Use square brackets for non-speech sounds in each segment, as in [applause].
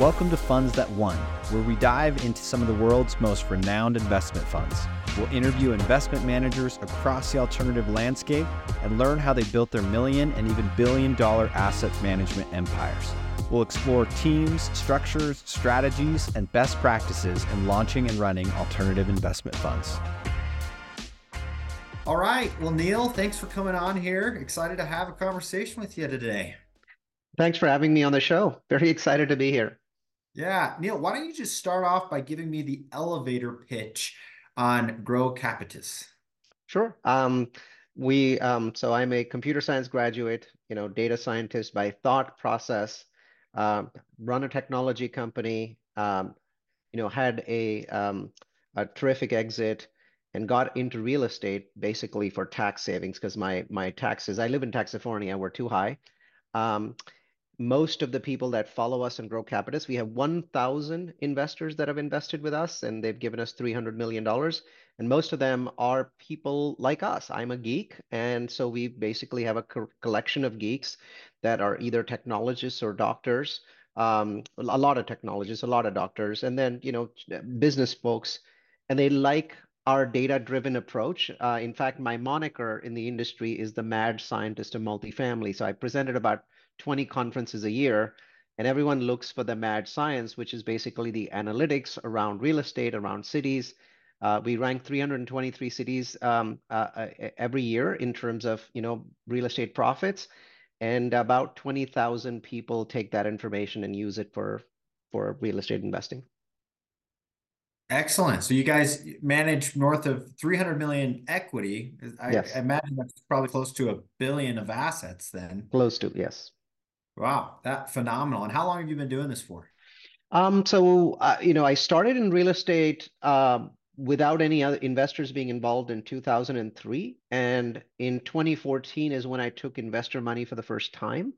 Welcome to Funds That Won, where we dive into some of the world's most renowned investment funds. We'll interview investment managers across the alternative landscape and learn how they built their million and even billion dollar asset management empires. We'll explore teams, structures, strategies, and best practices in launching and running alternative investment funds. All right. Well, Neal, thanks for coming on here. Excited to have a conversation with you today. Thanks for having me on the show. Very excited to be here. Yeah. Neal, why don't you just start off by giving me the elevator pitch on GroCapitus? Sure. Um, we um, so I'm a computer science graduate, you know, data scientist by thought process. Uh, run a technology company. Um, you know, had a um, a terrific exit and got into real estate basically for tax savings because my my taxes I live in California were too high. Um, most of the people that follow us and GroCapitus, we have 1,000 investors that have invested with us, and they've given us $300 million. And most of them are people like us. I'm a geek, and so we basically have a co collection of geeks that are either technologists or doctors. Um, a lot of technologists, a lot of doctors, and then you know business folks, and they like our data-driven approach. Uh, in fact, my moniker in the industry is the mad scientist of multifamily. So I presented about 20 conferences a year, and everyone looks for the mad science, which is basically the analytics around real estate, around cities. Uh, we rank 323 cities um, uh, uh, every year in terms of you know real estate profits, and about 20,000 people take that information and use it for for real estate investing. Excellent. So you guys manage north of 300 million equity. I, yes. I imagine that's probably close to a billion of assets then. Close to, yes. Wow, that phenomenal. And how long have you been doing this for? Um, so uh, you know, I started in real estate uh, without any other investors being involved in 2003, and in 2014 is when I took investor money for the first time,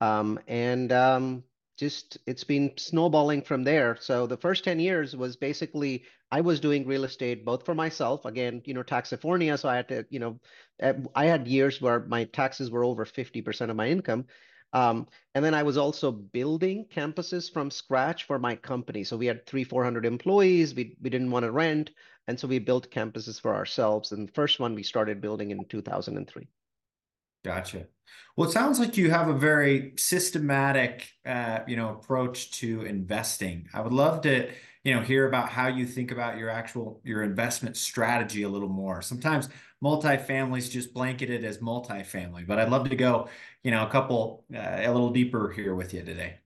um, and um, just it's been snowballing from there. So the first 10 years was basically I was doing real estate both for myself, again, you know, Taxifornia, so I had to, you know, I had years where my taxes were over 50% of my income. Um, and then I was also building campuses from scratch for my company. So we had three, 400 employees. We, we didn't want to rent. And so we built campuses for ourselves. And the first one we started building in 2003. Gotcha. Well, it sounds like you have a very systematic, uh, you know, approach to investing. I would love to, you know, hear about how you think about your actual your investment strategy a little more. Sometimes multifamilies just blanketed as multifamily, but I'd love to go, you know, a couple uh, a little deeper here with you today.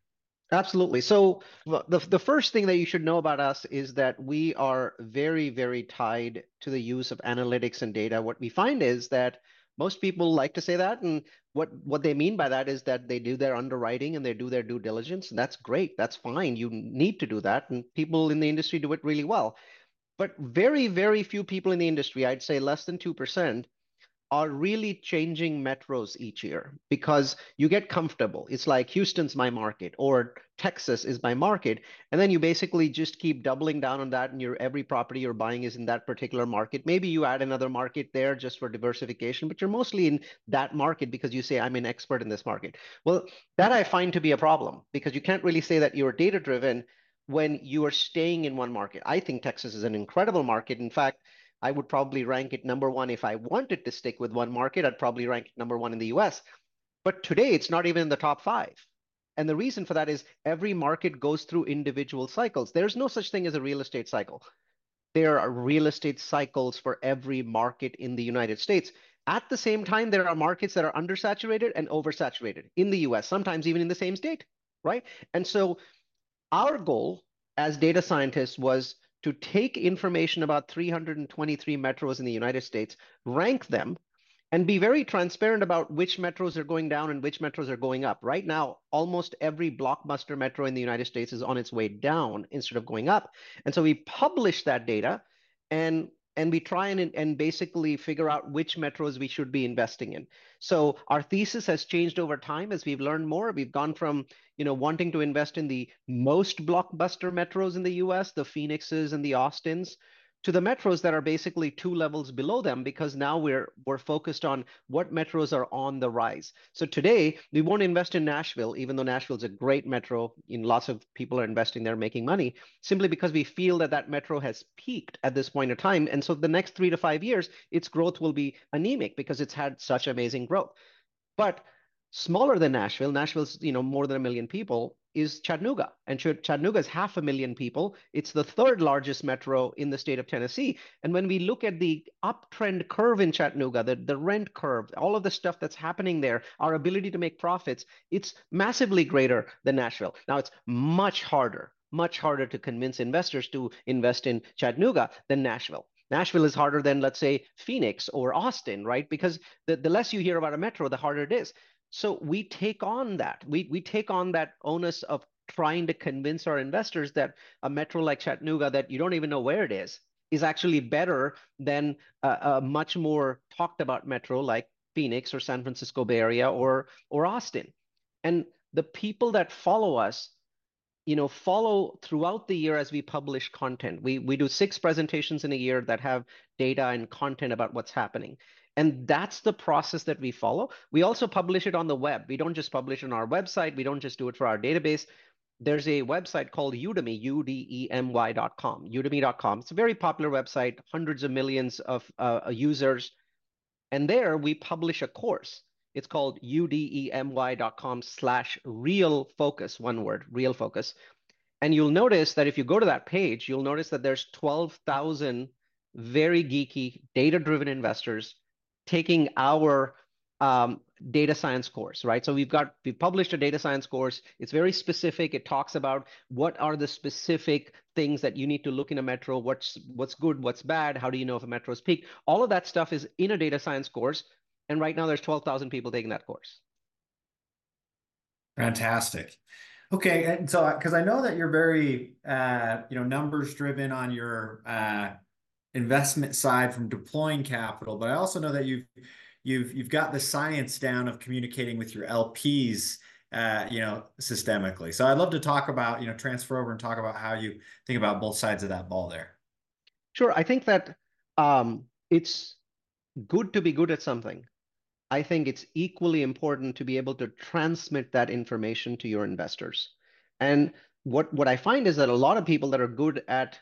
Absolutely. So the the first thing that you should know about us is that we are very very tied to the use of analytics and data. What we find is that most people like to say that and what what they mean by that is that they do their underwriting and they do their due diligence and that's great that's fine you need to do that and people in the industry do it really well. But very very few people in the industry i'd say less than 2% are really changing metros each year because you get comfortable. It's like Houston's my market or Texas is my market. And then you basically just keep doubling down on that and your every property you're buying is in that particular market. Maybe you add another market there just for diversification, but you're mostly in that market because you say I'm an expert in this market. Well, that I find to be a problem because you can't really say that you're data driven when you are staying in one market. I think Texas is an incredible market. In fact, I would probably rank it number one. If I wanted to stick with one market, I'd probably rank it number one in the US. But today, it's not even in the top five. And the reason for that is every market goes through individual cycles. There's no such thing as a real estate cycle. There are real estate cycles for every market in the United States. At the same time, there are markets that are undersaturated and oversaturated in the US, sometimes even in the same state, right? And so our goal as data scientists was to take information about 323 metros in the United States, rank them, and be very transparent about which metros are going down and which metros are going up. Right now, almost every blockbuster metro in the United States is on its way down instead of going up. And so we publish that data and and we try and, and basically figure out which metros we should be investing in. So our thesis has changed over time as we've learned more. We've gone from you know wanting to invest in the most blockbuster metros in the U.S., the Phoenixes and the Austins, to the metros that are basically two levels below them because now we're we're focused on what metros are on the rise. So today we won't invest in Nashville, even though Nashville is a great metro. In lots of people are investing there, making money, simply because we feel that that metro has peaked at this point in time, and so the next three to five years, its growth will be anemic because it's had such amazing growth. But smaller than Nashville, Nashville's you know more than a million people, is Chattanooga. And Chattanooga is half a million people. It's the third largest metro in the state of Tennessee. And when we look at the uptrend curve in Chattanooga, the, the rent curve, all of the stuff that's happening there, our ability to make profits, it's massively greater than Nashville. Now, it's much harder, much harder to convince investors to invest in Chattanooga than Nashville. Nashville is harder than, let's say, Phoenix or Austin, right? Because the, the less you hear about a metro, the harder it is. So we take on that. We, we take on that onus of trying to convince our investors that a metro like Chattanooga, that you don't even know where it is, is actually better than a, a much more talked about metro like Phoenix or San Francisco Bay Area or or Austin. And the people that follow us, you know, follow throughout the year as we publish content. We we do six presentations in a year that have data and content about what's happening. And that's the process that we follow. We also publish it on the web. We don't just publish on our website. We don't just do it for our database. There's a website called Udemy, U-D-E-M-Y.com, udemy.com. It's a very popular website, hundreds of millions of uh, users. And there we publish a course. It's called udemy.com slash real focus, one word, real focus. And you'll notice that if you go to that page, you'll notice that there's 12,000 very geeky, data-driven investors taking our um, data science course, right? So we've got, we published a data science course. It's very specific. It talks about what are the specific things that you need to look in a metro, what's, what's good, what's bad, how do you know if a metro is peaked? All of that stuff is in a data science course. And right now there's 12,000 people taking that course. Fantastic. Okay, and so because I know that you're very, uh, you know, numbers driven on your uh, investment side from deploying capital, but I also know that you've you've you've got the science down of communicating with your LPs, uh, you know, systemically. So I'd love to talk about you know transfer over and talk about how you think about both sides of that ball there. Sure, I think that um, it's good to be good at something. I think it's equally important to be able to transmit that information to your investors. And what what I find is that a lot of people that are good at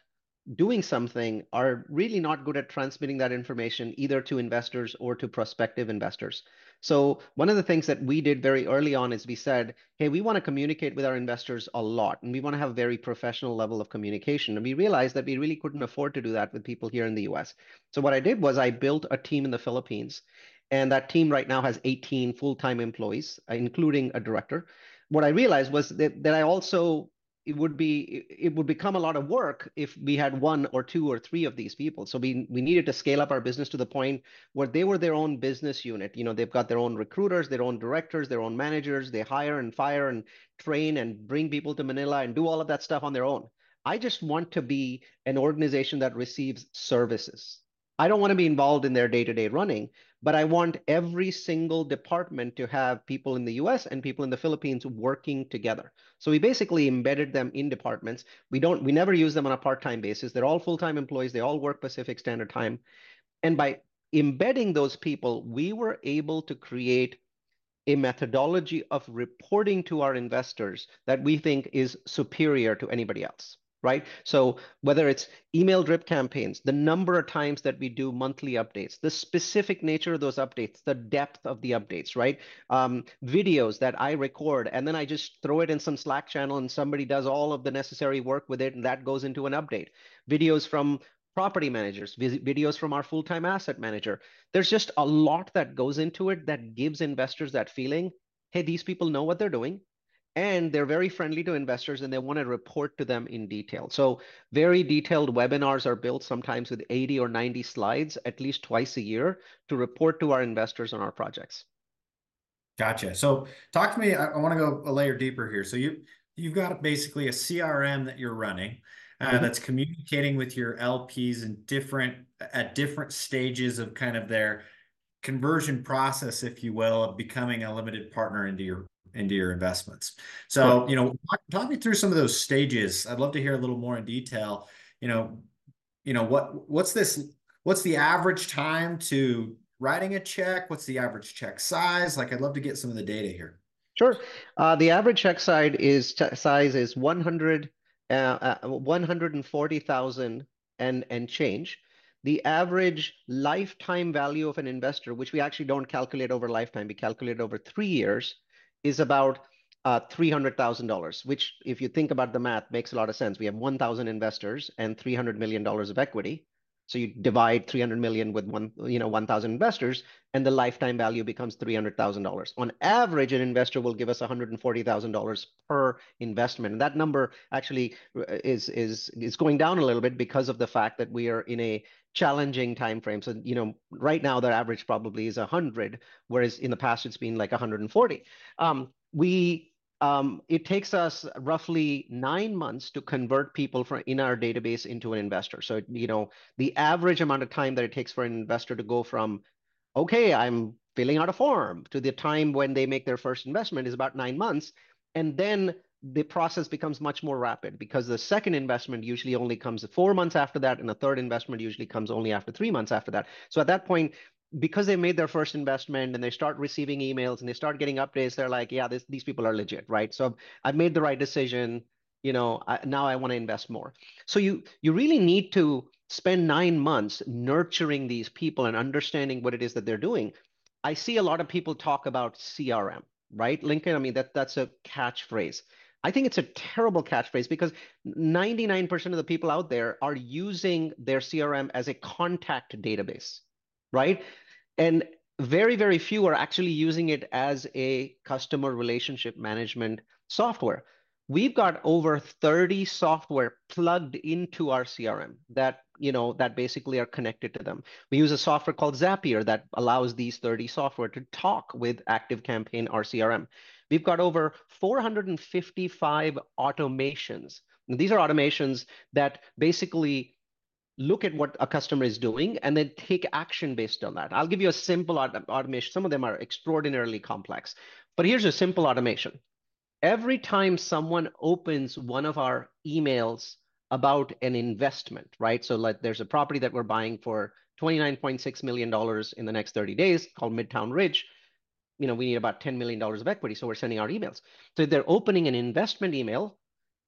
doing something are really not good at transmitting that information either to investors or to prospective investors. So one of the things that we did very early on is we said, hey, we want to communicate with our investors a lot and we want to have a very professional level of communication. And we realized that we really couldn't afford to do that with people here in the US. So what I did was I built a team in the Philippines and that team right now has 18 full-time employees, uh, including a director. What I realized was that, that I also it would be it would become a lot of work if we had one or two or three of these people. So we we needed to scale up our business to the point where they were their own business unit. You know they've got their own recruiters their own directors their own managers. They hire and fire and train and bring people to manila and do all of that stuff on their own. I just want to be an organization that receives services I don't want to be involved in their day-to-day running, but I want every single department to have people in the US and people in the Philippines working together. So we basically embedded them in departments. We don't we never use them on a part-time basis. They're all full-time employees. They all work Pacific Standard Time. And by embedding those people, we were able to create a methodology of reporting to our investors that we think is superior to anybody else right? So whether it's email drip campaigns, the number of times that we do monthly updates, the specific nature of those updates, the depth of the updates, right? Um, videos that I record and then I just throw it in some Slack channel and somebody does all of the necessary work with it and that goes into an update. Videos from property managers, videos from our full-time asset manager. There's just a lot that goes into it that gives investors that feeling, hey, these people know what they're doing and they're very friendly to investors and they want to report to them in detail. So very detailed webinars are built sometimes with 80 or 90 slides at least twice a year to report to our investors on our projects. Gotcha. So talk to me, I, I want to go a layer deeper here. So you you've got basically a CRM that you're running uh, mm -hmm. that's communicating with your LPs in different at different stages of kind of their conversion process, if you will, of becoming a limited partner into your into your investments. So, you know, talk, talk, me through some of those stages. I'd love to hear a little more in detail. You know, you know, what what's this? What's the average time to writing a check? What's the average check size? Like, I'd love to get some of the data here. Sure. Uh, the average check size is size is 100 uh, uh, 140,000 and and change. The average lifetime value of an investor, which we actually don't calculate over lifetime, we calculate over three years, is about uh, $300,000, which if you think about the math, makes a lot of sense. We have 1,000 investors and $300 million of equity. So you divide 300 million with one, you know, 1,000 investors, and the lifetime value becomes $300,000. On average, an investor will give us $140,000 per investment. And that number actually uh, is is is going down a little bit because of the fact that we are in a challenging time frame. So, you know, right now their average probably is 100, whereas in the past it's been like 140. Um, we um, it takes us roughly nine months to convert people from in our database into an investor. So, you know, the average amount of time that it takes for an investor to go from, okay, I'm filling out a form to the time when they make their first investment is about nine months. And then the process becomes much more rapid because the second investment usually only comes four months after that, and the third investment usually comes only after three months after that. So at that point, because they made their first investment and they start receiving emails and they start getting updates, they're like, yeah, this, these people are legit, right? So I've made the right decision. You know, I, now I want to invest more. So you you really need to spend nine months nurturing these people and understanding what it is that they're doing. I see a lot of people talk about CRM, right? Lincoln, I mean that that's a catchphrase. I think it's a terrible catchphrase because 99% of the people out there are using their CRM as a contact database right? And very, very few are actually using it as a customer relationship management software. We've got over 30 software plugged into our CRM that, you know, that basically are connected to them. We use a software called Zapier that allows these 30 software to talk with ActiveCampaign, our CRM. We've got over 455 automations. these are automations that basically look at what a customer is doing and then take action based on that. I'll give you a simple automation. Some of them are extraordinarily complex, but here's a simple automation. Every time someone opens one of our emails about an investment, right? So like there's a property that we're buying for $29.6 million in the next 30 days called Midtown Ridge. You know, we need about $10 million of equity. So we're sending our emails. So if they're opening an investment email,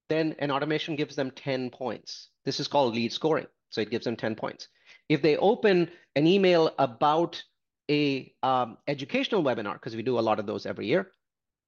then an automation gives them 10 points. This is called lead scoring. So it gives them 10 points. If they open an email about a um, educational webinar, because we do a lot of those every year,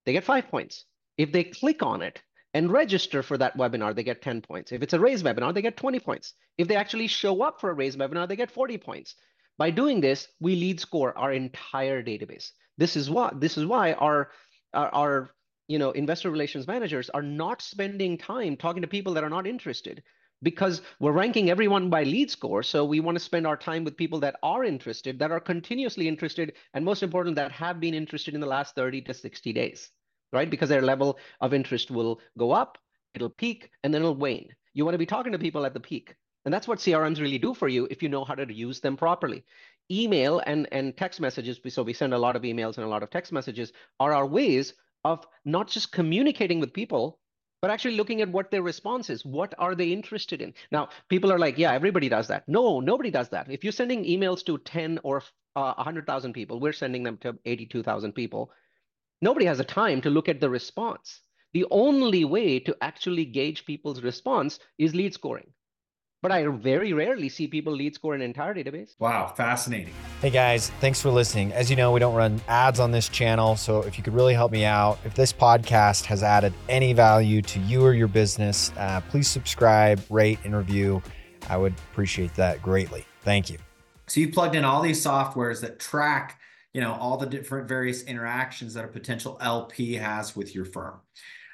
they get five points. If they click on it and register for that webinar, they get 10 points. If it's a raise webinar, they get 20 points. If they actually show up for a raise webinar, they get 40 points. By doing this, we lead score our entire database. This is why this is why our, our, our you know investor relations managers are not spending time talking to people that are not interested because we're ranking everyone by lead score. So we want to spend our time with people that are interested, that are continuously interested, and most important, that have been interested in the last 30 to 60 days, right? Because their level of interest will go up, it'll peak, and then it'll wane. You want to be talking to people at the peak. And that's what CRMs really do for you if you know how to use them properly. Email and, and text messages, so we send a lot of emails and a lot of text messages, are our ways of not just communicating with people, but actually looking at what their response is. What are they interested in? Now, people are like, yeah, everybody does that. No, nobody does that. If you're sending emails to 10 or uh, 100,000 people, we're sending them to 82,000 people. Nobody has a time to look at the response. The only way to actually gauge people's response is lead scoring but I very rarely see people lead score an entire database. Wow, fascinating. Hey guys, thanks for listening. As you know, we don't run ads on this channel, so if you could really help me out, if this podcast has added any value to you or your business, uh, please subscribe, rate, and review. I would appreciate that greatly. Thank you. So you plugged in all these softwares that track, you know, all the different various interactions that a potential LP has with your firm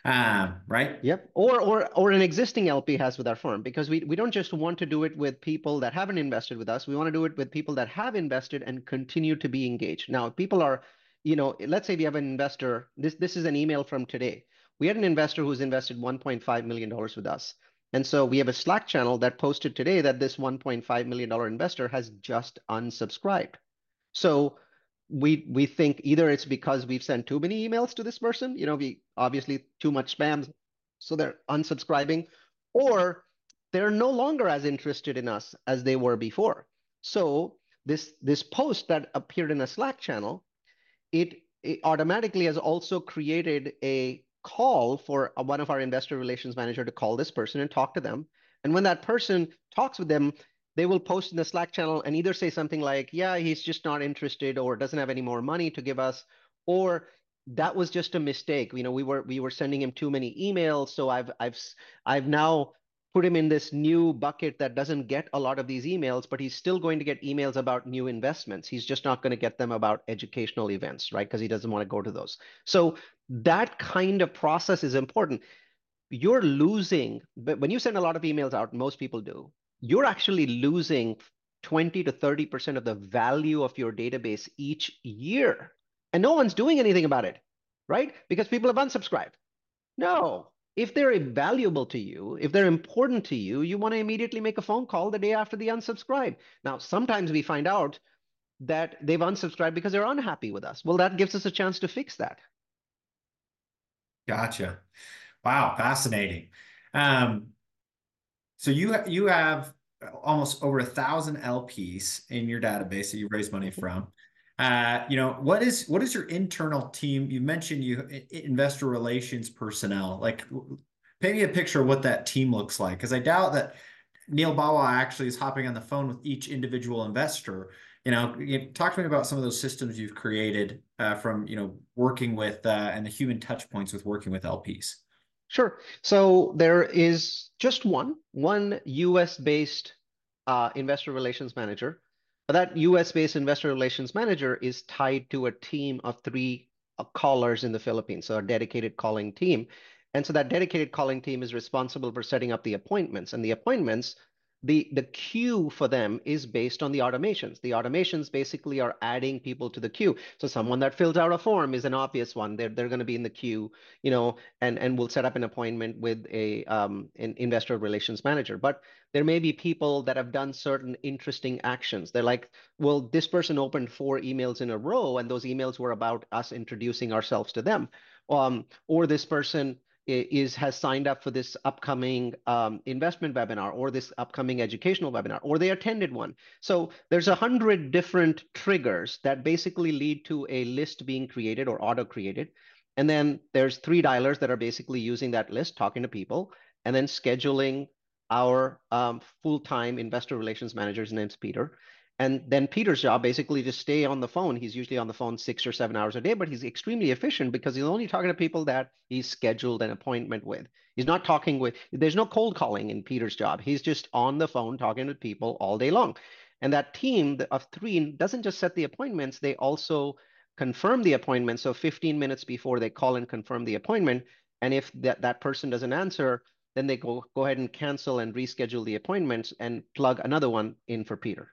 um, right? Yep. Or or or an existing LP has with our firm because we we don't just want to do it with people that haven't invested with us. We want to do it with people that have invested and continue to be engaged. Now, people are, you know, let's say we have an investor. This this is an email from today. We had an investor who's invested 1.5 million dollars with us. And so we have a Slack channel that posted today that this $1.5 million investor has just unsubscribed. So we we think either it's because we've sent too many emails to this person, you know, we obviously too much spam, so they're unsubscribing, or they're no longer as interested in us as they were before. So this this post that appeared in a Slack channel, it, it automatically has also created a call for one of our investor relations manager to call this person and talk to them. And when that person talks with them, they will post in the Slack channel and either say something like, yeah, he's just not interested or doesn't have any more money to give us, or that was just a mistake. You know, we were we were sending him too many emails, so I've I've I've now put him in this new bucket that doesn't get a lot of these emails, but he's still going to get emails about new investments. He's just not going to get them about educational events, right? Because he doesn't want to go to those. So that kind of process is important. You're losing, but when you send a lot of emails out, most people do, you're actually losing 20 to 30% of the value of your database each year and no one's doing anything about it, right? Because people have unsubscribed. No, if they're valuable to you, if they're important to you, you want to immediately make a phone call the day after the unsubscribe. Now, sometimes we find out that they've unsubscribed because they're unhappy with us. Well, that gives us a chance to fix that. Gotcha. Wow, fascinating. Um, so you you have almost over a thousand LPs in your database that you raise money from. Uh, you know, what is what is your internal team? You mentioned you investor relations personnel. Like, paint me a picture of what that team looks like, because I doubt that Neal Bawa actually is hopping on the phone with each individual investor. You know, talk to me about some of those systems you've created uh, from you know working with uh, and the human touch points with working with LPs. Sure. So there is just one one U.S. based uh, investor relations manager but that US-based investor relations manager is tied to a team of three uh, callers in the Philippines, so a dedicated calling team. And so that dedicated calling team is responsible for setting up the appointments. And the appointments the the queue for them is based on the automations. The automations basically are adding people to the queue. So someone that fills out a form is an obvious one. They're, they're going to be in the queue you know and and we'll set up an appointment with a um an investor relations manager. But there may be people that have done certain interesting actions. They're like well this person opened four emails in a row and those emails were about us introducing ourselves to them. Um, or this person is has signed up for this upcoming um, investment webinar or this upcoming educational webinar or they attended one. So there's a hundred different triggers that basically lead to a list being created or auto created and then there's three dialers that are basically using that list talking to people and then scheduling our um, full-time investor relations manager's name's peter and then Peter's job basically to stay on the phone. He's usually on the phone six or seven hours a day, but he's extremely efficient because he's only talking to people that he's scheduled an appointment with. He's not talking with, there's no cold calling in Peter's job. He's just on the phone talking to people all day long. And that team of three doesn't just set the appointments, they also confirm the appointment. So 15 minutes before they call and confirm the appointment. And if that, that person doesn't answer, then they go, go ahead and cancel and reschedule the appointments and plug another one in for Peter.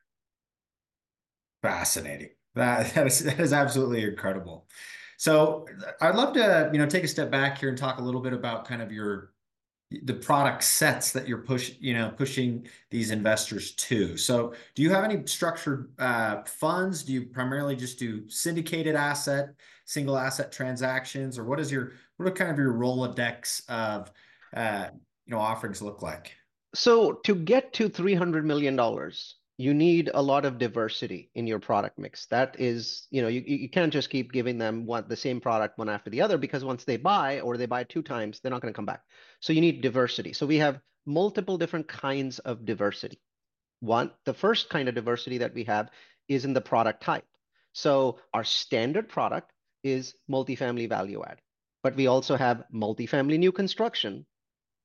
Fascinating. That, [laughs] that, is, that is absolutely incredible. So I'd love to, you know, take a step back here and talk a little bit about kind of your the product sets that you're push, you know, pushing these investors to. So do you have any structured uh, funds? Do you primarily just do syndicated asset, single asset transactions, or what is your what are kind of your Rolodex of uh, you know offerings look like? So to get to three hundred million dollars, you need a lot of diversity in your product mix. That is, you know, you, you can't just keep giving them one the same product one after the other because once they buy or they buy two times, they're not going to come back. So you need diversity. So we have multiple different kinds of diversity. One, the first kind of diversity that we have is in the product type. So our standard product is multifamily value add, but we also have multifamily new construction,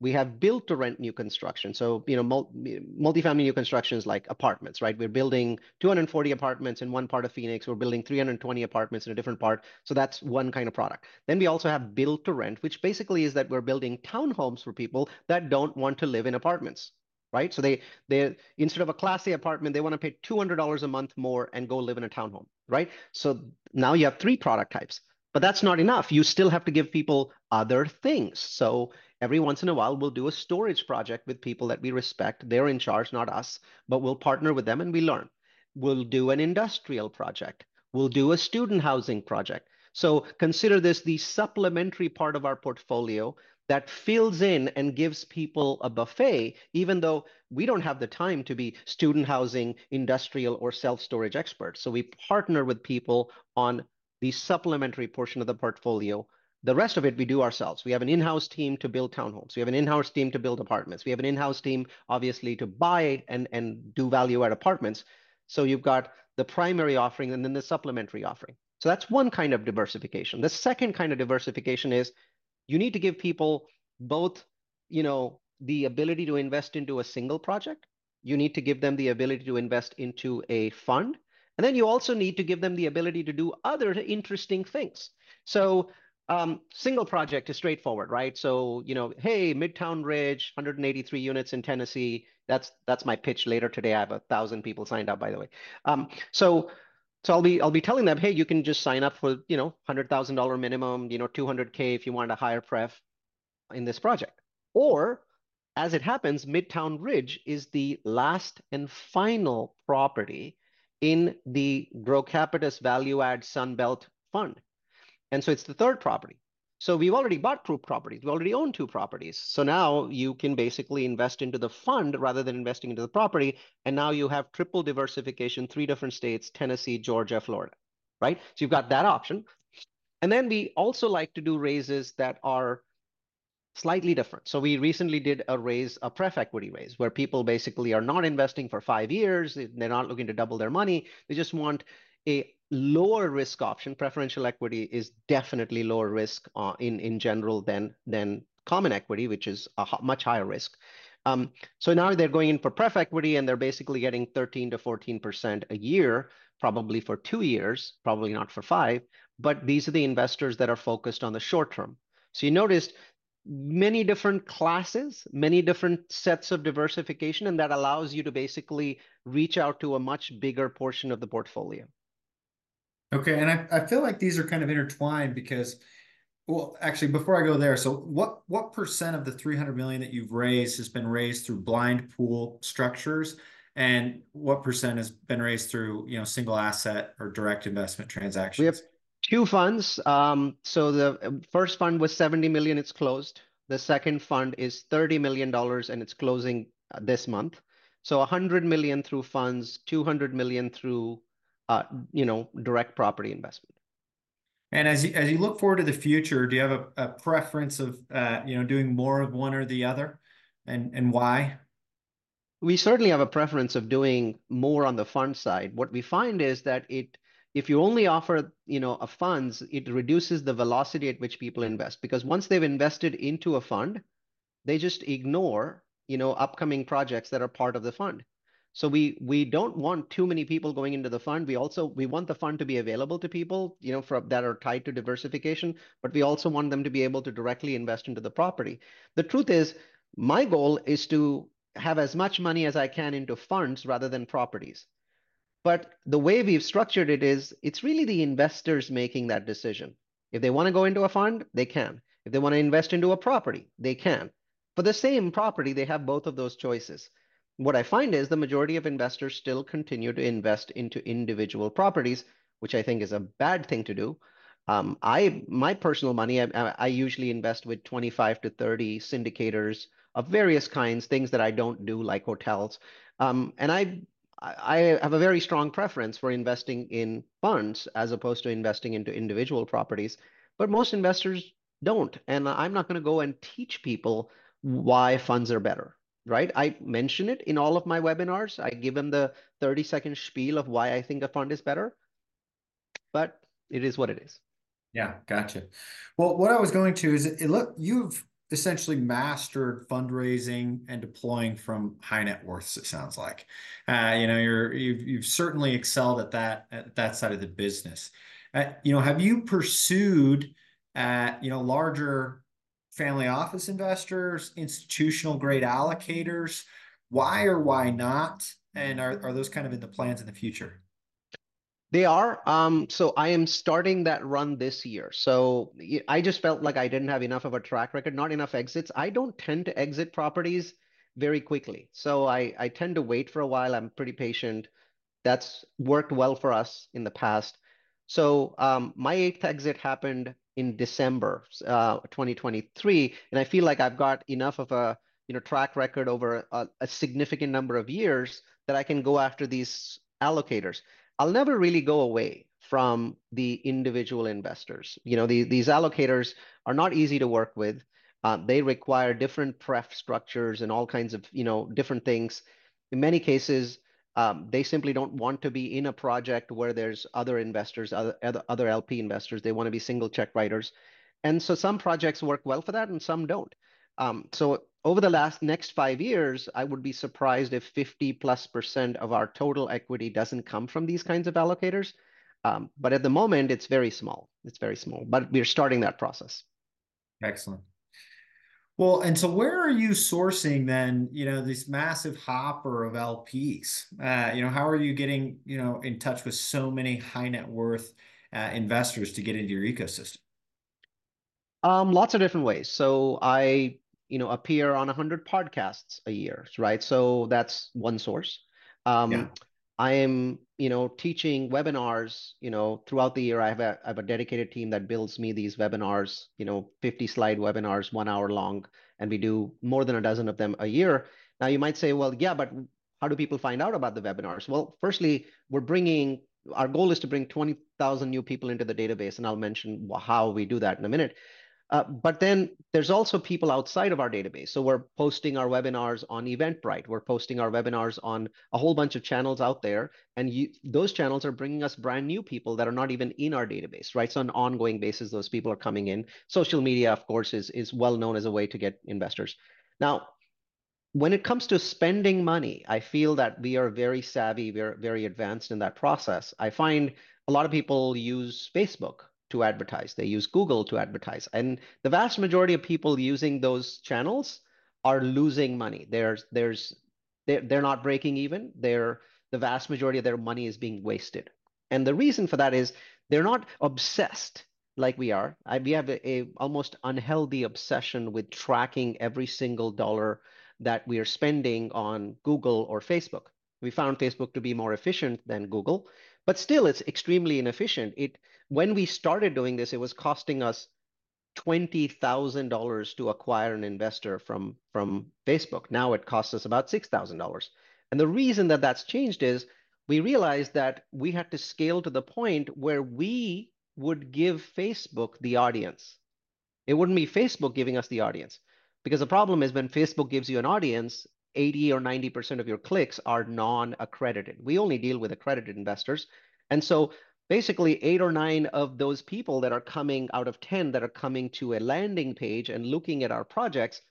we have built to rent new construction. So, you know, multifamily new constructions like apartments, right? We're building 240 apartments in one part of Phoenix. We're building 320 apartments in a different part. So that's one kind of product. Then we also have built to rent, which basically is that we're building townhomes for people that don't want to live in apartments, right? So they they instead of a class A apartment, they want to pay $200 a month more and go live in a townhome, right? So now you have three product types. But that's not enough. You still have to give people other things. So every once in a while, we'll do a storage project with people that we respect. They're in charge, not us, but we'll partner with them and we learn. We'll do an industrial project. We'll do a student housing project. So consider this the supplementary part of our portfolio that fills in and gives people a buffet, even though we don't have the time to be student housing, industrial, or self-storage experts. So we partner with people on the supplementary portion of the portfolio. The rest of it we do ourselves. We have an in-house team to build townhomes. We have an in-house team to build apartments. We have an in-house team, obviously, to buy and, and do value add apartments. So you've got the primary offering and then the supplementary offering. So that's one kind of diversification. The second kind of diversification is you need to give people both, you know, the ability to invest into a single project. You need to give them the ability to invest into a fund. And then you also need to give them the ability to do other interesting things. So um, single project is straightforward, right? So, you know, hey, Midtown Ridge, 183 units in Tennessee. That's that's my pitch later today. I have a thousand people signed up, by the way. Um, so so I'll be I'll be telling them, hey, you can just sign up for you know hundred thousand dollar minimum, you know, two hundred k if you want a higher pref in this project. Or as it happens, Midtown Ridge is the last and final property in the GroCapitus Value Add Sunbelt Fund, and so it's the third property. So we've already bought two properties. We already own two properties. So now you can basically invest into the fund rather than investing into the property. And now you have triple diversification, three different states, Tennessee, Georgia, Florida, right? So you've got that option. And then we also like to do raises that are slightly different. So we recently did a raise, a pref equity raise, where people basically are not investing for five years. They're not looking to double their money. They just want a lower risk option, preferential equity is definitely lower risk uh, in, in general than, than common equity, which is a much higher risk. Um, so now they're going in for pref equity and they're basically getting 13 to 14% a year, probably for two years, probably not for five, but these are the investors that are focused on the short term. So you noticed many different classes, many different sets of diversification, and that allows you to basically reach out to a much bigger portion of the portfolio. Okay, and I, I feel like these are kind of intertwined because, well, actually, before I go there, so what what percent of the 300 million that you've raised has been raised through blind pool structures, and what percent has been raised through you know single asset or direct investment transactions? Two funds. Um, so the first fund was 70 million. It's closed. The second fund is 30 million dollars, and it's closing uh, this month. So 100 million through funds, 200 million through uh, you know, direct property investment. And as you, as you look forward to the future, do you have a, a preference of, uh, you know, doing more of one or the other and, and why? We certainly have a preference of doing more on the fund side. What we find is that it, if you only offer, you know, a funds, it reduces the velocity at which people invest because once they've invested into a fund, they just ignore, you know, upcoming projects that are part of the fund. So we we don't want too many people going into the fund. We also we want the fund to be available to people, you know, for that are tied to diversification, but we also want them to be able to directly invest into the property. The truth is, my goal is to have as much money as I can into funds rather than properties. But the way we've structured it is it's really the investors making that decision. If they want to go into a fund, they can. If they want to invest into a property, they can. For the same property, they have both of those choices what I find is the majority of investors still continue to invest into individual properties, which I think is a bad thing to do. Um, I my personal money, I, I, usually invest with 25 to 30 syndicators of various kinds, things that I don't do like hotels. Um, and I I have a very strong preference for investing in funds as opposed to investing into individual properties. But most investors don't, and I'm not going to go and teach people why funds are better right? I mention it in all of my webinars. I give them the 30 second spiel of why I think a fund is better, but it is what it is. Yeah, gotcha. Well, what I was going to is it, look, you've essentially mastered fundraising and deploying from high net worths. It sounds like, uh, you know, you're you've you've certainly excelled at that at that side of the business. Uh, you know, have you pursued, uh, you know, larger family office investors, institutional grade allocators? Why or why not? And are, are those kind of in the plans in the future? They are. Um, so I am starting that run this year. So I just felt like I didn't have enough of a track record, not enough exits. I don't tend to exit properties very quickly. So I, I tend to wait for a while. I'm pretty patient. That's worked well for us in the past. So um, my eighth exit happened in December uh, 2023, and I feel like I've got enough of a you know track record over a, a significant number of years that I can go after these allocators. I'll never really go away from the individual investors. You know, the, these allocators are not easy to work with. Uh, they require different pref structures and all kinds of, you know, different things. In many cases, um, they simply don't want to be in a project where there's other investors, other, other LP investors. They want to be single check writers. And so some projects work well for that and some don't. Um, so over the last next five years, I would be surprised if 50 plus percent of our total equity doesn't come from these kinds of allocators. Um, but at the moment, it's very small. It's very small, but we're starting that process. Excellent. Well, and so where are you sourcing then, you know, this massive hopper of LPs? Uh, you know, how are you getting, you know, in touch with so many high net worth uh, investors to get into your ecosystem? Um, lots of different ways. So I, you know, appear on 100 podcasts a year, right? So that's one source. Um, yeah. I am, you know, teaching webinars, you know, throughout the year. I have a, I have a dedicated team that builds me these webinars, you know, 50 slide webinars, one hour long, and we do more than a dozen of them a year. Now you might say, well, yeah, but how do people find out about the webinars? Well, firstly, we're bringing, our goal is to bring 20,000 new people into the database, and I'll mention how we do that in a minute. Uh, but then there's also people outside of our database. So we're posting our webinars on Eventbrite. We're posting our webinars on a whole bunch of channels out there. And you, those channels are bringing us brand new people that are not even in our database, right? So on an ongoing basis, those people are coming in. Social media, of course, is, is well known as a way to get investors. Now, when it comes to spending money, I feel that we are very savvy, we're very advanced in that process. I find a lot of people use Facebook to advertise. They use Google to advertise. And the vast majority of people using those channels are losing money. There's there's they're, they're not breaking even. They're the vast majority of their money is being wasted. And the reason for that is they're not obsessed like we are. I, we have a, a almost unhealthy obsession with tracking every single dollar that we are spending on Google or Facebook. We found Facebook to be more efficient than Google, but still it's extremely inefficient. It when we started doing this, it was costing us $20,000 to acquire an investor from, from Facebook. Now it costs us about $6,000. And the reason that that's changed is we realized that we had to scale to the point where we would give Facebook the audience. It wouldn't be Facebook giving us the audience. Because the problem is when Facebook gives you an audience, 80 or 90% of your clicks are non accredited. We only deal with accredited investors. And so basically eight or nine of those people that are coming out of 10 that are coming to a landing page and looking at our projects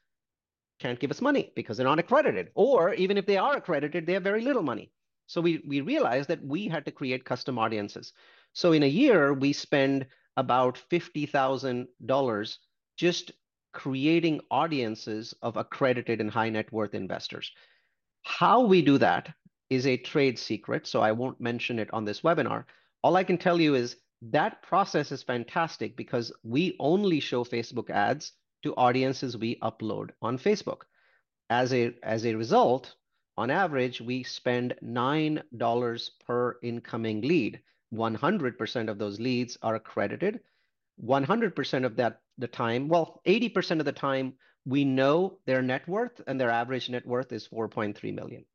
can't give us money because they're not accredited. Or even if they are accredited, they have very little money. So we, we realized that we had to create custom audiences. So in a year, we spend about $50,000 just creating audiences of accredited and high net worth investors. How we do that is a trade secret, so I won't mention it on this webinar, all I can tell you is that process is fantastic because we only show Facebook ads to audiences we upload on Facebook. As a, as a result, on average, we spend $9 per incoming lead. 100% of those leads are accredited. 100% of that the time, well, 80% of the time, we know their net worth and their average net worth is 4.3 million.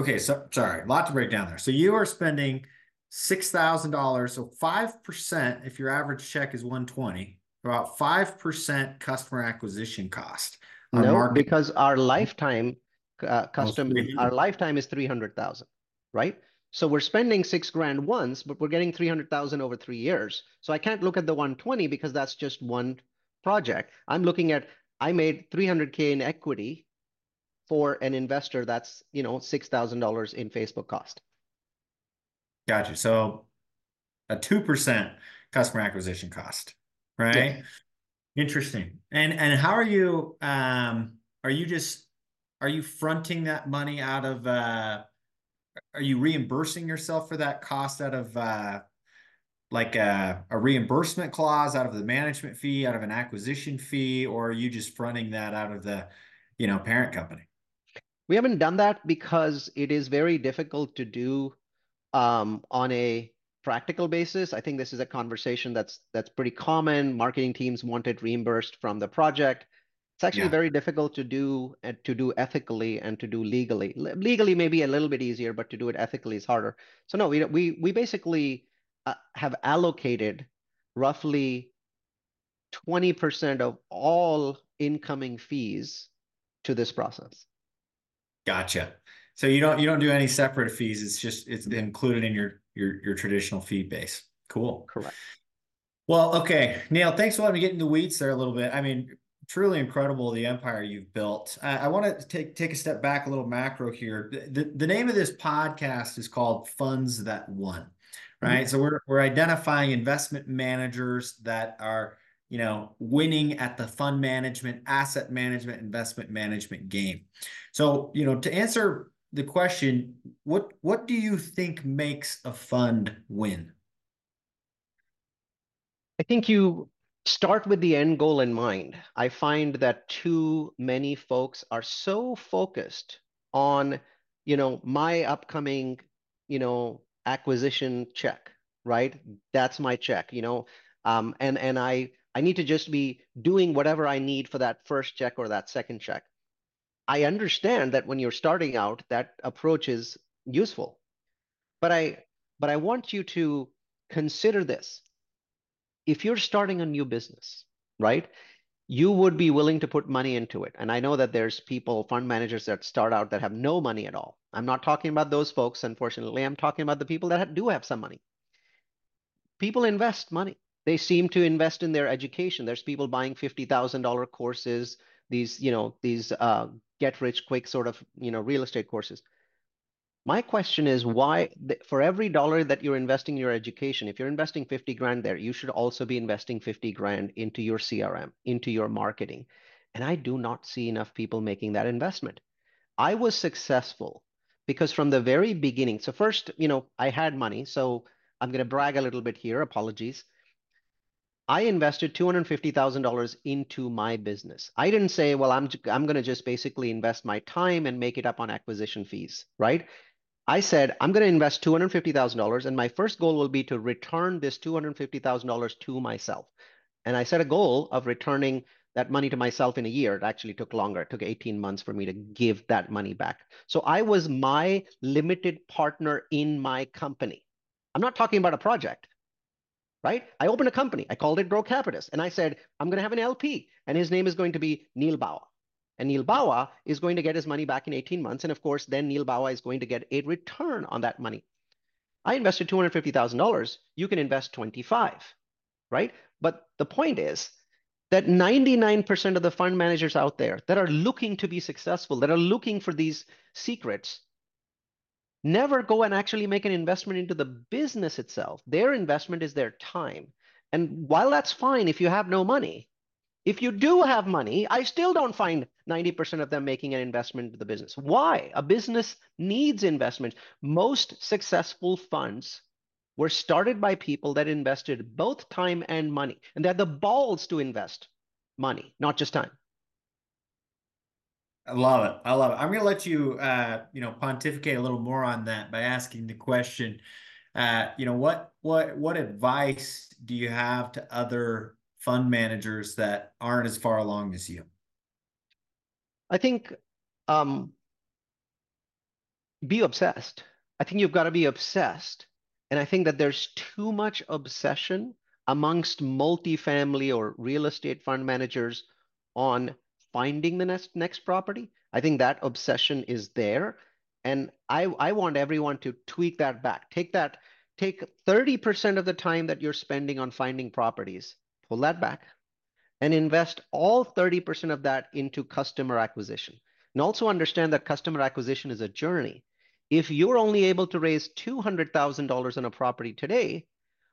Okay, so sorry, a lot to break down there. So you are spending six thousand dollars, so five percent if your average check is one twenty, about five percent customer acquisition cost. No, market. because our lifetime uh, custom, our lifetime is three hundred thousand, right? So we're spending six grand once, but we're getting three hundred thousand over three years. So I can't look at the one twenty because that's just one project. I'm looking at I made three hundred k in equity for an investor that's you know six thousand dollars in Facebook cost. Gotcha. So a two percent customer acquisition cost, right? Interesting. And and how are you? Um, are you just are you fronting that money out of? Uh, are you reimbursing yourself for that cost out of? Uh, like a, a reimbursement clause out of the management fee, out of an acquisition fee, or are you just fronting that out of the, you know, parent company? We haven't done that because it is very difficult to do um, on a practical basis, I think this is a conversation that's that's pretty common. Marketing teams want it reimbursed from the project. It's actually Yeah. very difficult to do and to do ethically and to do legally. Legally, maybe a little bit easier, but to do it ethically is harder. So no, we we we basically uh, have allocated roughly 20% of all incoming fees to this process. Gotcha. So you don't you don't do any separate fees. It's just it's included in your your your traditional fee base. Cool. Correct. Well, okay, Neal. Thanks for letting me get in the weeds there a little bit. I mean, truly incredible the empire you've built. Uh, I want to take take a step back, a little macro here. The, the name of this podcast is called Funds That Won, right? So we're we're identifying investment managers that are you know winning at the fund management, asset management, investment management game. So you know to answer the question, what what do you think makes a fund win? I think you start with the end goal in mind. I find that too many folks are so focused on, you know, my upcoming, you know, acquisition check, right? That's my check, you know, um, and and I I need to just be doing whatever I need for that first check or that second check. I understand that when you're starting out, that approach is useful, but I but I want you to consider this if you're starting a new business, right, you would be willing to put money into it. And I know that there's people, fund managers that start out that have no money at all. I'm not talking about those folks, unfortunately. I'm talking about the people that do have some money. People invest money. They seem to invest in their education. There's people buying $50,000 courses, these, you know, these uh, get rich quick sort of, you know, real estate courses. My question is why, for every dollar that you're investing in your education, if you're investing 50 grand there, you should also be investing 50 grand into your CRM, into your marketing. And I do not see enough people making that investment. I was successful because from the very beginning, so first, you know, I had money. So I'm going to brag a little bit here. Apologies. I invested $250,000 into my business. I didn't say, well, I'm, I'm going to just basically invest my time and make it up on acquisition fees, right? I said, I'm going to invest $250,000 and my first goal will be to return this $250,000 to myself. And I set a goal of returning that money to myself in a year. It actually took longer. It took 18 months for me to give that money back. So I was my limited partner in my company. I'm not talking about a project, right? I opened a company. I called it GroCapitus. And I said, I'm going to have an LP and his name is going to be Neal Bawa. And Neal Bawa is going to get his money back in 18 months. And of course, then Neal Bawa is going to get a return on that money. I invested $250,000. You can invest 25, right? But the point is that 99% of the fund managers out there that are looking to be successful, that are looking for these secrets, never go and actually make an investment into the business itself. Their investment is their time. And while that's fine if you have no money, if you do have money, I still don't find 90% of them making an investment into the business. Why? A business needs investment. Most successful funds were started by people that invested both time and money, and they had the balls to invest money, not just time. I love it. I love it. I'm going to let you, uh, you know, pontificate a little more on that by asking the question, uh, you know, what, what, what advice do you have to other fund managers that aren't as far along as you? I think um, be obsessed. I think you've got to be obsessed. And I think that there's too much obsession amongst multifamily or real estate fund managers on finding the next next property. I think that obsession is there. And I, I want everyone to tweak that back. Take that, take 30% of the time that you're spending on finding properties, pull that back and invest all 30% of that into customer acquisition. And also understand that customer acquisition is a journey. If you're only able to raise $200,000 on a property today,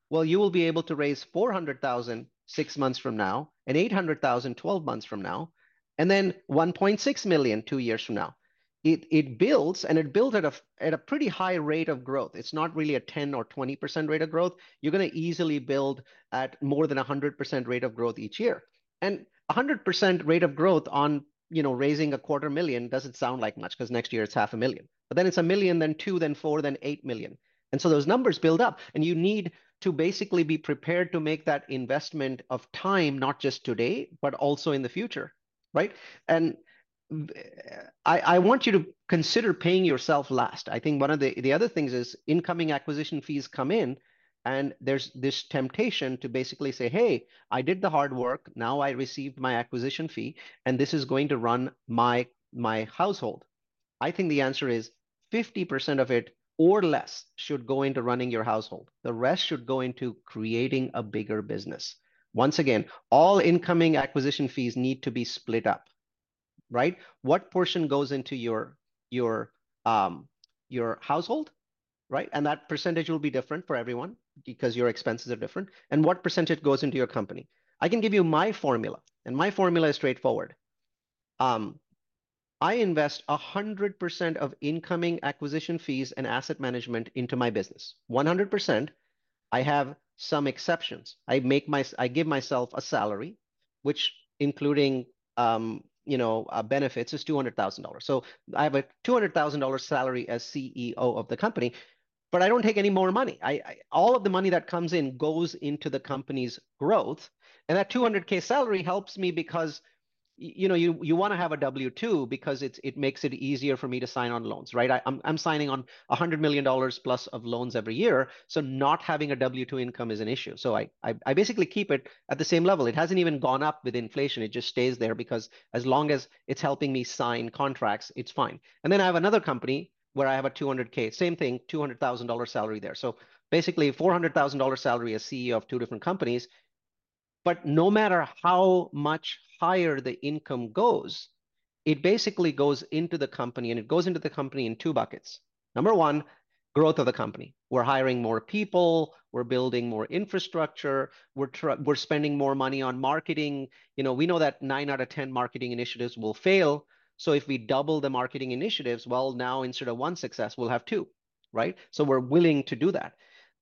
well, you will be able to raise 400,000 six months from now and 800,000 12 months from now, and then 1.6 million two years from now. It, it builds and it builds at a, at a pretty high rate of growth. It's not really a 10 or 20% rate of growth. You're going to easily build at more than 100% rate of growth each year. And 100% rate of growth on you know raising a quarter million doesn't sound like much because next year it's half a million. But then it's a million, then two, then four, then eight million. And so those numbers build up, and you need to basically be prepared to make that investment of time, not just today, but also in the future, right? And I, I want you to consider paying yourself last. I think one of the, the other things is incoming acquisition fees come in, and there's this temptation to basically say, hey, I did the hard work. Now I received my acquisition fee, and this is going to run my, my household. I think the answer is 50% of it or less should go into running your household. The rest should go into creating a bigger business. Once again, all incoming acquisition fees need to be split up, right? What portion goes into your your um, your household, right? And that percentage will be different for everyone because your expenses are different. And what percentage goes into your company? I can give you my formula, and my formula is straightforward. Um, I invest 100% of incoming acquisition fees and asset management into my business. 100%. I have some exceptions. I make my I give myself a salary, which including um, you know uh, benefits is two hundred thousand dollars. So I have a two hundred thousand dollars salary as CEO of the company, but I don't take any more money. I, I all of the money that comes in goes into the company's growth, and that two hundred k salary helps me because you know you you want to have a w2 because it's it makes it easier for me to sign on loans right? I, am I'm, I'm signing on 100 million dollars plus of loans every year so not having a w2 income is an issue. So I, I i basically keep it at the same level. It hasn't even gone up with inflation. It just stays there because as long as it's helping me sign contracts it's fine. And then i have another company where i have a 200k same thing $200000 salary there. So basically $400000 salary as ceo of two different companies but no matter how much higher the income goes, it basically goes into the company and it goes into the company in two buckets. Number one, growth of the company. We're hiring more people, we're building more infrastructure, we're we're spending more money on marketing. You know, we know that 9 out of 10 marketing initiatives will fail. So if we double the marketing initiatives, well, now instead of one success, we'll have two, right? So we're willing to do that.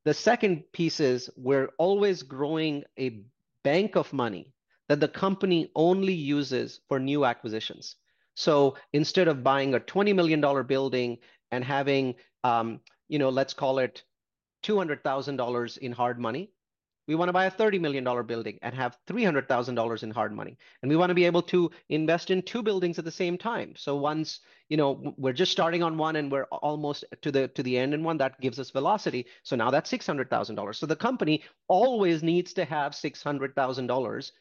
The second piece is we're always growing a bank of money that the company only uses for new acquisitions. So instead of buying a $20 million building and having, um, you know, let's call it $200,000 in hard money, we want to buy a $30 million building and have $300,000 in hard money. And we want to be able to invest in two buildings at the same time. So once, you know, we're just starting on one and we're almost to the to the end in one, that gives us velocity. So now that's $600,000. So the company always needs to have $600,000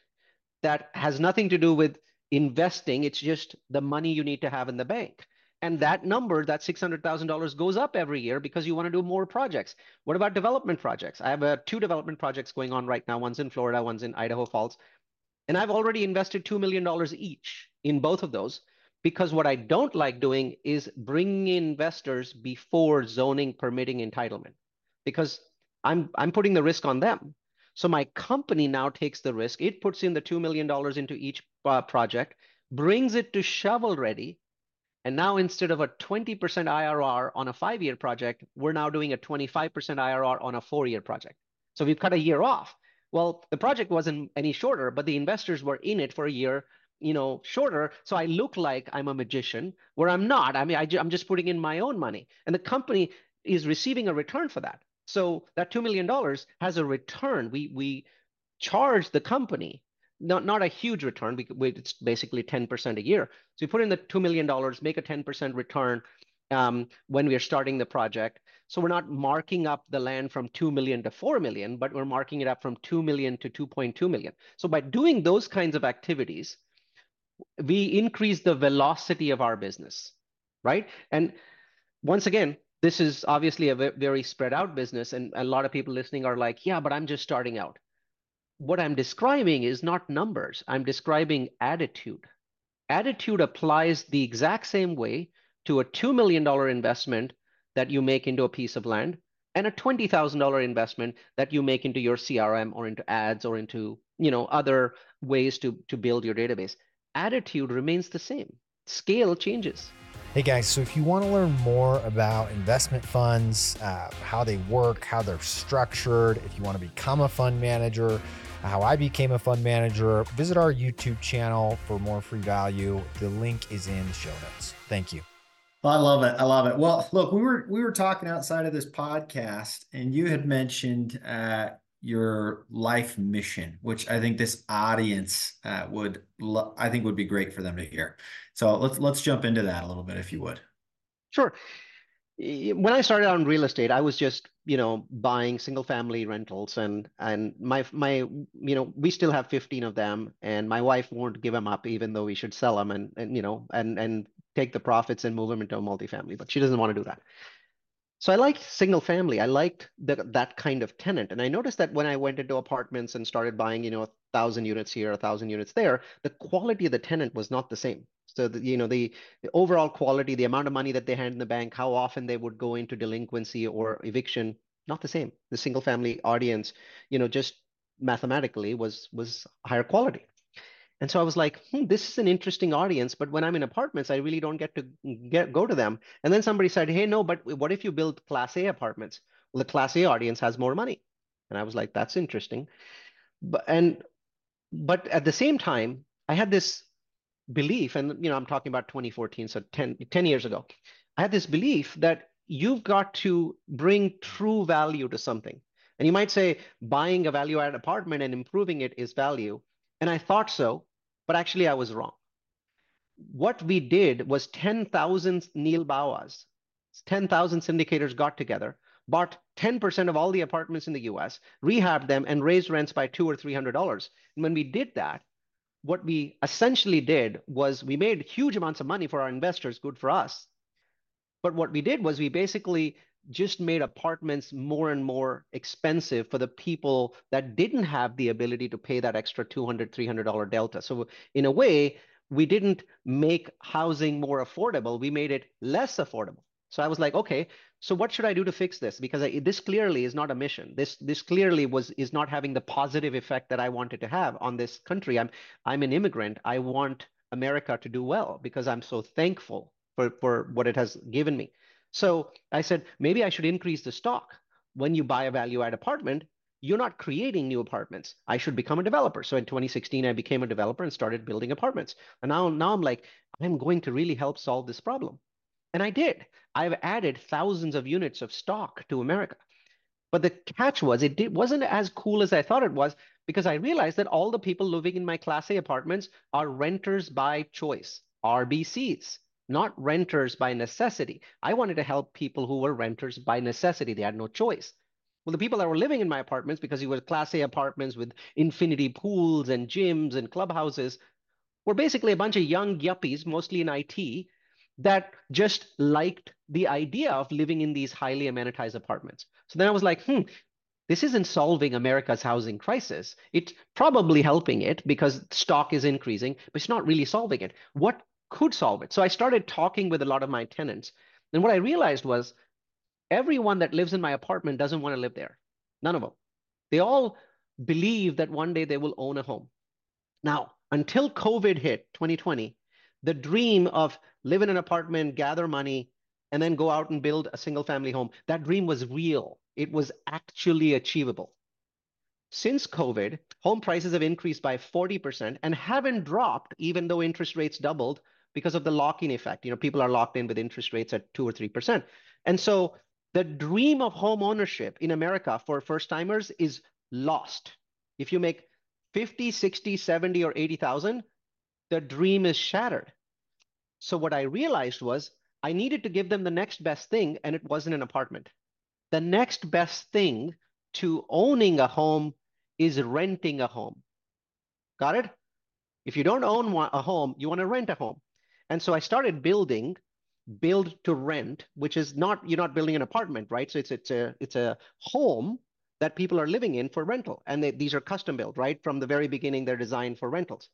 that has nothing to do with investing. It's just the money you need to have in the bank. And that number, that $600,000 goes up every year because you want to do more projects. What about development projects? I have uh, two development projects going on right now. One's in Florida, one's in Idaho Falls. And I've already invested $2 million each in both of those because what I don't like doing is bringing investors before zoning, permitting, entitlement because I'm, I'm putting the risk on them. So my company now takes the risk. It puts in the $2 million into each uh, project, brings it to shovel ready, and now instead of a 20% IRR on a five year project, we're now doing a 25% IRR on a four year project. So we've cut a year off. Well, the project wasn't any shorter, but the investors were in it for a year, you know, shorter. So I look like I'm a magician where I'm not. I mean, I, am just putting in my own money. And the company is receiving a return for that. So that $2 million has a return. We, we charge the company not not a huge return. It's basically 10% a year. So you put in the $2 million, make a 10% return um, when we are starting the project. So we're not marking up the land from 2 million to 4 million, but we're marking it up from 2 million to 2.2 million. So by doing those kinds of activities, we increase the velocity of our business, right? And once again, this is obviously a very spread out business. And a lot of people listening are like, yeah, but I'm just starting out what I'm describing is not numbers. I'm describing attitude. Attitude applies the exact same way to a $2 million investment that you make into a piece of land and a $20,000 investment that you make into your CRM or into ads or into, you know, other ways to, to build your database. Attitude remains the same. Scale changes. Hey guys, so if you want to learn more about investment funds, uh, how they work, how they're structured, if you want to become a fund manager, how I became a fund manager, visit our YouTube channel for more free value. The link is in the show notes. Thank you. Well, I love it. I love it. Well, look, we were we were talking outside of this podcast, and you had mentioned uh, your life mission, which I think this audience uh, would I think would be great for them to hear. So let's let's jump into that a little bit, if you would. Sure. When I started on real estate, I was just you know buying single family rentals, and and my my you know we still have 15 of them, and my wife won't give them up, even though we should sell them, and and you know and and take the profits and move them into a multifamily, but she doesn't want to do that. So I liked single family. I liked that kind of tenant. And I noticed that when I went into apartments and started buying, you know, thousand units here, a thousand units there, the quality of the tenant was not the same. So, the, you know, the, the overall quality, the amount of money that they had in the bank, how often they would go into delinquency or eviction, not the same. The single family audience, you know, just mathematically was was higher quality. And so I was like, hmm, this is an interesting audience, but when I'm in apartments, I really don't get to get go to them. And then somebody said, hey, no, but what if you build Class A apartments? Well, the Class A audience has more money. And I was like, that's interesting. But and but at the same time, I had this belief, and you know, I'm talking about 2014, so 10, 10 years ago. I had this belief that you've got to bring true value to something. And you might say buying a value added apartment and improving it is value. And I thought so but actually I was wrong. What we did was 10,000 Neal Bawas, 10,000 syndicators got together, bought 10% of all the apartments in the US, rehabbed them, and raised rents by two or $300. And when we did that, what we essentially did was we made huge amounts of money for our investors, good for us. But what we did was we basically just made apartments more and more expensive for the people that didn't have the ability to pay that extra $200, $300 delta. So in a way, we didn't make housing more affordable. We made it less affordable. So I was like, okay, so what should I do to fix this? Because I, this clearly is not a mission. This this clearly was is not having the positive effect that I wanted to have on this country. I'm I'm an immigrant. I want America to do well because I'm so thankful for for what it has given me. So I said, maybe I should increase the stock. When you buy a value add apartment, you're not creating new apartments. I should become a developer. So in 2016, I became a developer and started building apartments. And now, now I'm like, I'm going to really help solve this problem. And I did. I've added thousands of units of stock to America. But the catch was it did, wasn't as cool as I thought it was because I realized that all the people living in my Class A apartments are renters by choice, RBCs not renters by necessity. I wanted to help people who were renters by necessity. They had no choice. Well, the people that were living in my apartments, because it was Class A apartments with infinity pools and gyms and clubhouses, were basically a bunch of young yuppies, mostly in IT, that just liked the idea of living in these highly amenitized apartments. So then I was like, hmm, this isn't solving America's housing crisis. It's probably helping it because stock is increasing, but it's not really solving it. What could solve it. So I started talking with a lot of my tenants. And what I realized was everyone that lives in my apartment doesn't want to live there. None of them. They all believe that one day they will own a home. Now, until COVID hit 2020, the dream of live in an apartment, gather money, and then go out and build a single family home, that dream was real. It was actually achievable. Since COVID, home prices have increased by 40% and haven't dropped, even though interest rates doubled because of the lock-in effect. You know, people are locked in with interest rates at two or three percent, and so the dream of home ownership in America for first timers is lost. If you make 50, 60, 70, or 80,000, the dream is shattered. So what I realized was I needed to give them the next best thing, and it wasn't an apartment. The next best thing to owning a home is renting a home. Got it? If you don't own a home, you want to rent a home. And so I started building build to rent, which is not you're not building an apartment, right? So it's it's a it's a home that people are living in for rental, and they, these are custom built, right? From the very beginning, they're designed for rentals.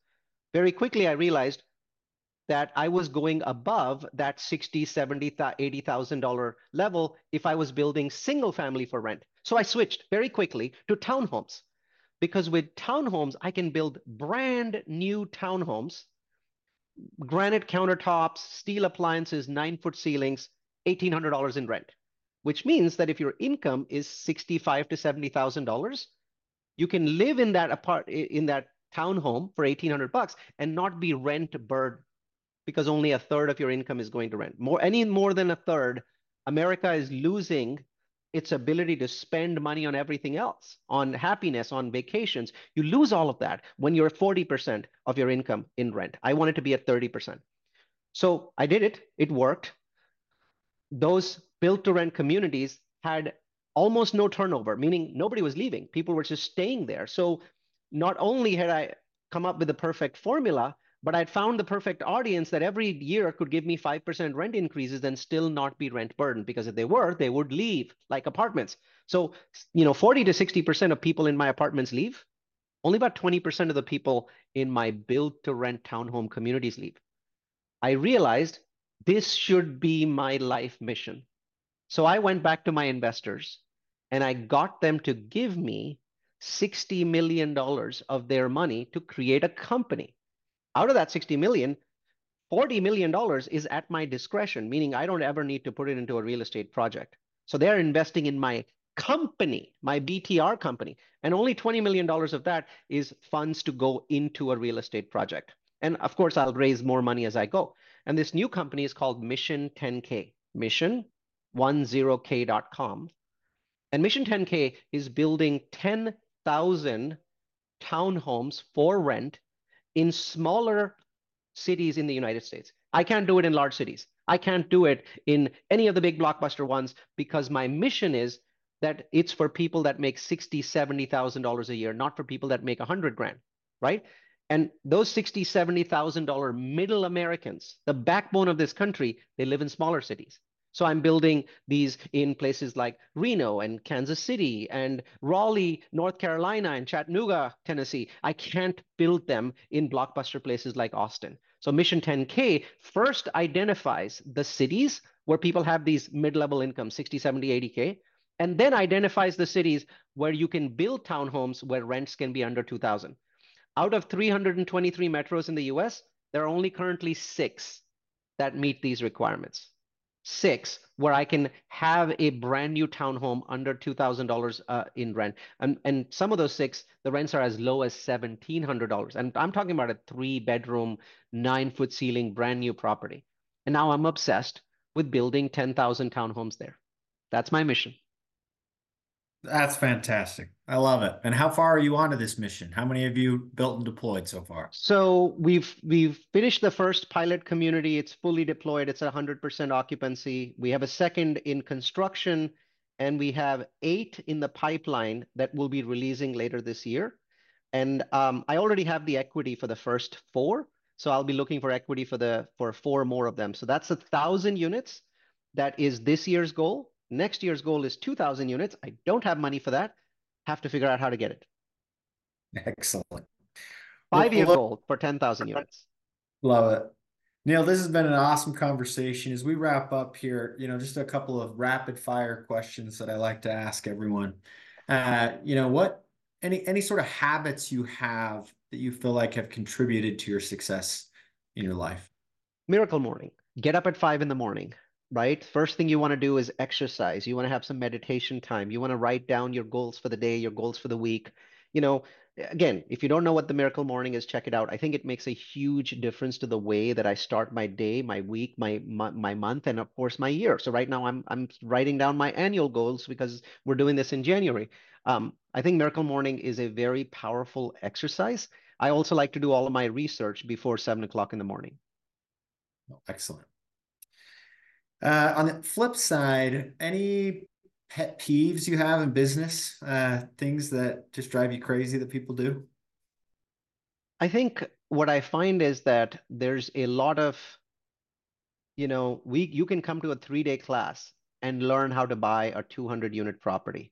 Very quickly, I realized that I was going above that 60, 70, 80,000 dollar level if I was building single family for rent. So I switched very quickly to townhomes because with townhomes, I can build brand new townhomes granite countertops, steel appliances, nine foot ceilings, $1,800 in rent, which means that if your income is sixty-five to $70,000, you can live in that apart in that townhome for 1800 bucks and not be rent burden. because only a third of your income is going to rent. More any more than a third, America is losing its ability to spend money on everything else, on happiness, on vacations. You lose all of that when you're 40% of your income in rent. I wanted to be at 30%. So I did it. It worked. Those built to rent communities had almost no turnover, meaning nobody was leaving. People were just staying there. So not only had I come up with the perfect formula, but I'd found the perfect audience that every year could give me 5% rent increases and still not be rent burdened because if they were, they would leave like apartments. So, you know, 40 to 60% of people in my apartments leave. Only about 20% of the people in my build to rent townhome communities leave. I realized this should be my life mission. So I went back to my investors and I got them to give me $60 million of their money to create a company. Out of that 60 million, 40 million dollars is at my discretion, meaning I don't ever need to put it into a real estate project. So they're investing in my company, my BTR company, and only 20 million dollars of that is funds to go into a real estate project. And of course, I'll raise more money as I go. And this new company is called Mission 10K, mission10k.com. And Mission 10K is building 10,000 townhomes for rent in smaller cities in the United States. I can't do it in large cities. I can't do it in any of the big blockbuster ones because my mission is that it's for people that make sixty, seventy thousand dollars a year, not for people that make a hundred grand, right? And those sixty, seventy thousand dollar middle Americans, the backbone of this country, they live in smaller cities. So I'm building these in places like Reno and Kansas City and Raleigh, North Carolina and Chattanooga, Tennessee. I can't build them in blockbuster places like Austin. So Mission 10K first identifies the cities where people have these mid-level income, 60, 70, 80K, and then identifies the cities where you can build townhomes where rents can be under 2000. Out of 323 metros in the US, there are only currently six that meet these requirements six where I can have a brand new townhome under $2,000 uh, in rent. And, and some of those six, the rents are as low as $1,700. And I'm talking about a three bedroom, nine foot ceiling, brand new property. And now I'm obsessed with building 10,000 townhomes there. That's my mission. That's fantastic. I love it. And how far are you onto this mission? How many have you built and deployed so far? So we've we've finished the first pilot community. It's fully deployed. It's 100% occupancy. We have a second in construction, and we have eight in the pipeline that we'll be releasing later this year. And um, I already have the equity for the first four, so I'll be looking for equity for the for four more of them. So that's a thousand units. That is this year's goal. Next year's goal is 2,000 units. I don't have money for that. Have to figure out how to get it. Excellent. Five-year well, goal for 10,000 units. Love it. Neal, this has been an awesome conversation. As we wrap up here, you know, just a couple of rapid fire questions that I like to ask everyone. Uh, you know, what any any sort of habits you have that you feel like have contributed to your success in your life? Miracle morning. Get up at five in the morning right? First thing you want to do is exercise. You want to have some meditation time. You want to write down your goals for the day, your goals for the week. You know, again, if you don't know what the miracle morning is, check it out. I think it makes a huge difference to the way that I start my day, my week, my my, my month, and of course my year. So right now I'm I'm writing down my annual goals because we're doing this in January. Um, I think miracle morning is a very powerful exercise. I also like to do all of my research before seven o'clock in the morning. Excellent. Uh, on the flip side, any pet peeves you have in business, uh, things that just drive you crazy that people do? I think what I find is that there's a lot of, you know, we you can come to a three day class and learn how to buy a 200 unit property.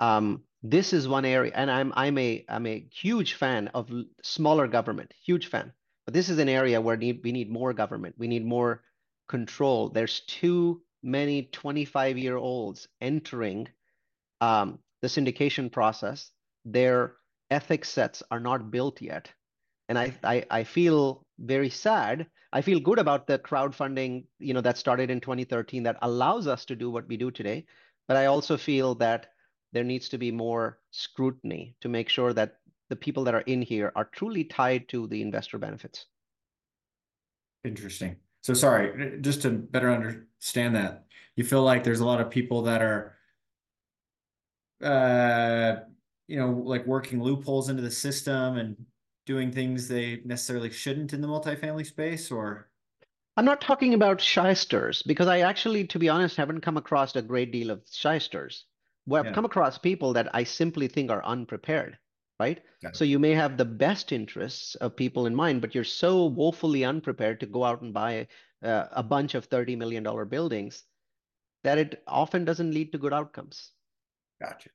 Um, this is one area, and I'm I'm a I'm a huge fan of smaller government, huge fan. But this is an area where need, we need more government. We need more control. There's too many 25 year olds entering um, the syndication process. Their ethics sets are not built yet. And I, I, I feel very sad. I feel good about the crowdfunding, you know, that started in 2013 that allows us to do what we do today. But I also feel that there needs to be more scrutiny to make sure that the people that are in here are truly tied to the investor benefits. Interesting. So sorry, just to better understand that, you feel like there's a lot of people that are, uh, you know, like working loopholes into the system and doing things they necessarily shouldn't in the multifamily space, or? I'm not talking about shysters because I actually, to be honest, haven't come across a great deal of shysters. Where I've Yeah. come across people that I simply think are unprepared, right? So you may have the best interests of people in mind, but you're so woefully unprepared to go out and buy uh, a bunch of $30 million buildings that it often doesn't lead to good outcomes. Gotcha.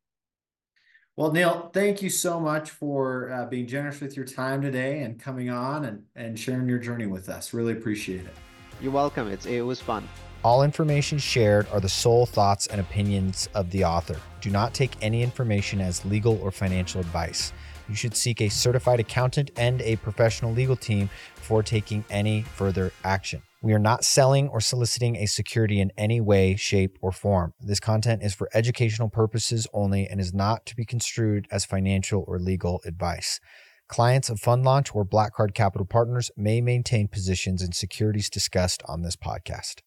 Well, Neal, thank you so much for uh, being generous with your time today and coming on and, and sharing your journey with us. Really appreciate it. You're welcome. It's it was fun. All information shared are the sole thoughts and opinions of the author. Do not take any information as legal or financial advice. You should seek a certified accountant and a professional legal team before taking any further action. We are not selling or soliciting a security in any way, shape, or form. This content is for educational purposes only and is not to be construed as financial or legal advice. Clients of Fund Launch or Black Card Capital Partners may maintain positions in securities discussed on this podcast.